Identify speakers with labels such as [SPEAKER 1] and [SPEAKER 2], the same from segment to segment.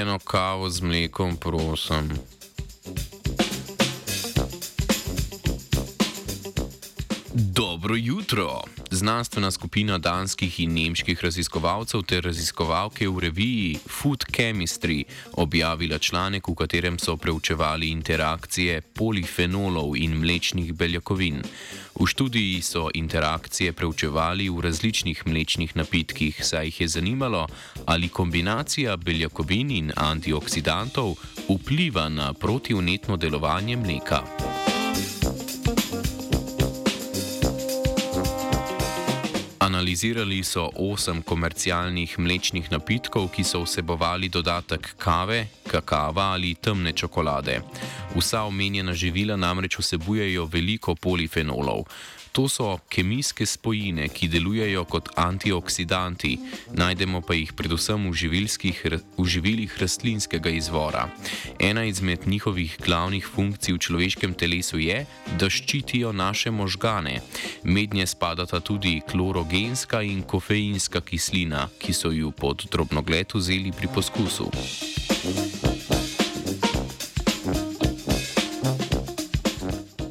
[SPEAKER 1] Eno kavo z mlekom, prosim. Dobro jutro! Znanstvena skupina danskih in nemških raziskovalcev ter raziskovalke v reviji Food Chemistry objavila članek, v katerem so preučevali interakcije polifenolov in mlečnih beljakovin. V študiji so interakcije preučevali v različnih mlečnih napitkih, saj jih je zanimalo, ali kombinacija beljakovin in antioksidantov vpliva na protivnetno delovanje mleka. Analizirali so osem komercialnih mlečnih napitkov, ki so vsebovali dodatek kave, kakava ali temne čokolade. Vsa omenjena živila namreč vsebujejo veliko polifenolov. To so kemijske spojine, ki delujejo kot antioksidanti, najdemo pa jih predvsem v, v živilih rastlinskega izvora. Ena izmed njihovih glavnih funkcij v človeškem telesu je, da ščitijo naše možgane. Mednje spadata tudi klorogenska in kofeinska kislina, ki so ju pod drobnogled vzeli pri poskusu. Thank you.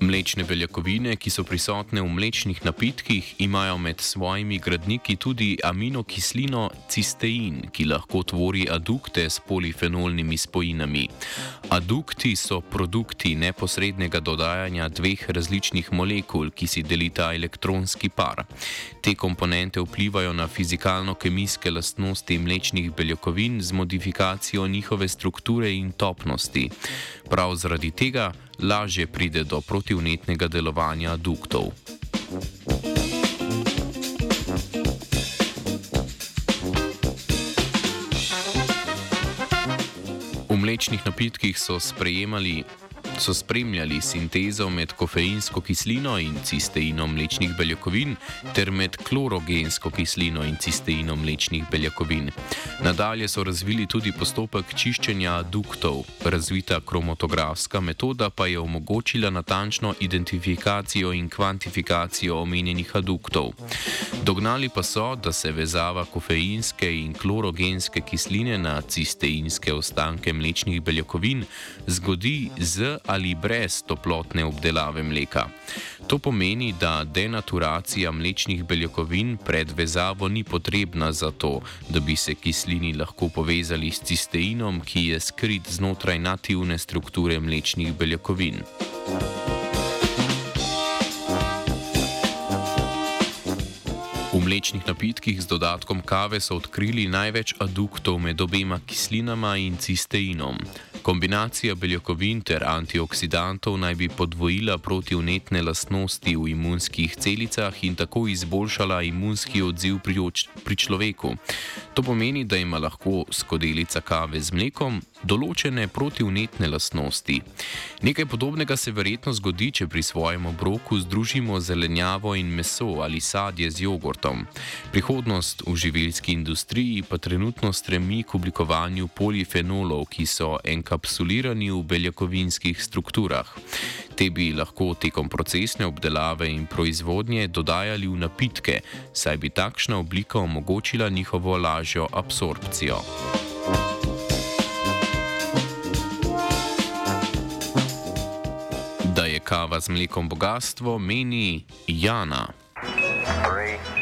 [SPEAKER 1] Mlečne beljakovine, ki so prisotne v mlečnih napitkih, imajo med svojimi gradniki tudi aminokislino cistein, ki lahko tvori adukte s polifenolnimi spojinami. Adukti so produkti neposrednega dodajanja dveh različnih molekul, ki si delita elektronski par. Te komponente vplivajo na fizikalno-kemijske lastnosti mlečnih beljakovin z modifikacijo njihove strukture in topnosti. Prav zaradi tega lažje pride do protivnetnega delovanja duktov. V mlečnih napitkih so sprejemali so spremljali sintezo med kofeinsko kislino in cisteinom mlečnih beljakovin ter med klorogensko kislino in cisteinom mlečnih beljakovin. Nadalje so razvili tudi postopek čiščenja duktov. Razvita kromatografska metoda pa je omogočila natančno identifikacijo in kvantifikacijo omenjenih aduktov. Dognali pa so, da se vezava kofeinske in klorogenske kisline na cisteinske ostanke mlečnih beljakovin zgodi z ali brez toplotne obdelave mleka. To pomeni, da denaturacija mlečnih beljakovin pred vezavo ni potrebna zato, da bi se kislini lahko povezali s cisteinom, ki je skrit znotraj nativne strukture mlečnih beljakovin. V mlečnih napitkih z dodatkom kave so odkrili največ aduktov med obema kislinama in cisteinom. Kombinacija beljakovin ter antioksidantov naj bi podvojila protivnetne lastnosti v imunskih celicah in tako izboljšala imunski odziv pri, pri človeku. To pomeni, da ima lahko skodelica kave z mlekom določene protivnetne lastnosti. Nekaj podobnega se verjetno zgodi, če pri svojem obroku združimo zelenjavo in meso ali sadje z jogurtom. Prihodnost v živilski industriji pa trenutno stremi k oblikovanju polifenolov, ki so enkapsulirani v beljakovinskih strukturah. Te bi lahko tekom procesne obdelave in proizvodnje dodajali v napitke, saj bi takšna oblika omogočila njihovo lažjo absorpcijo. Kava z mlekom bogatstvo, meni Jana. Three.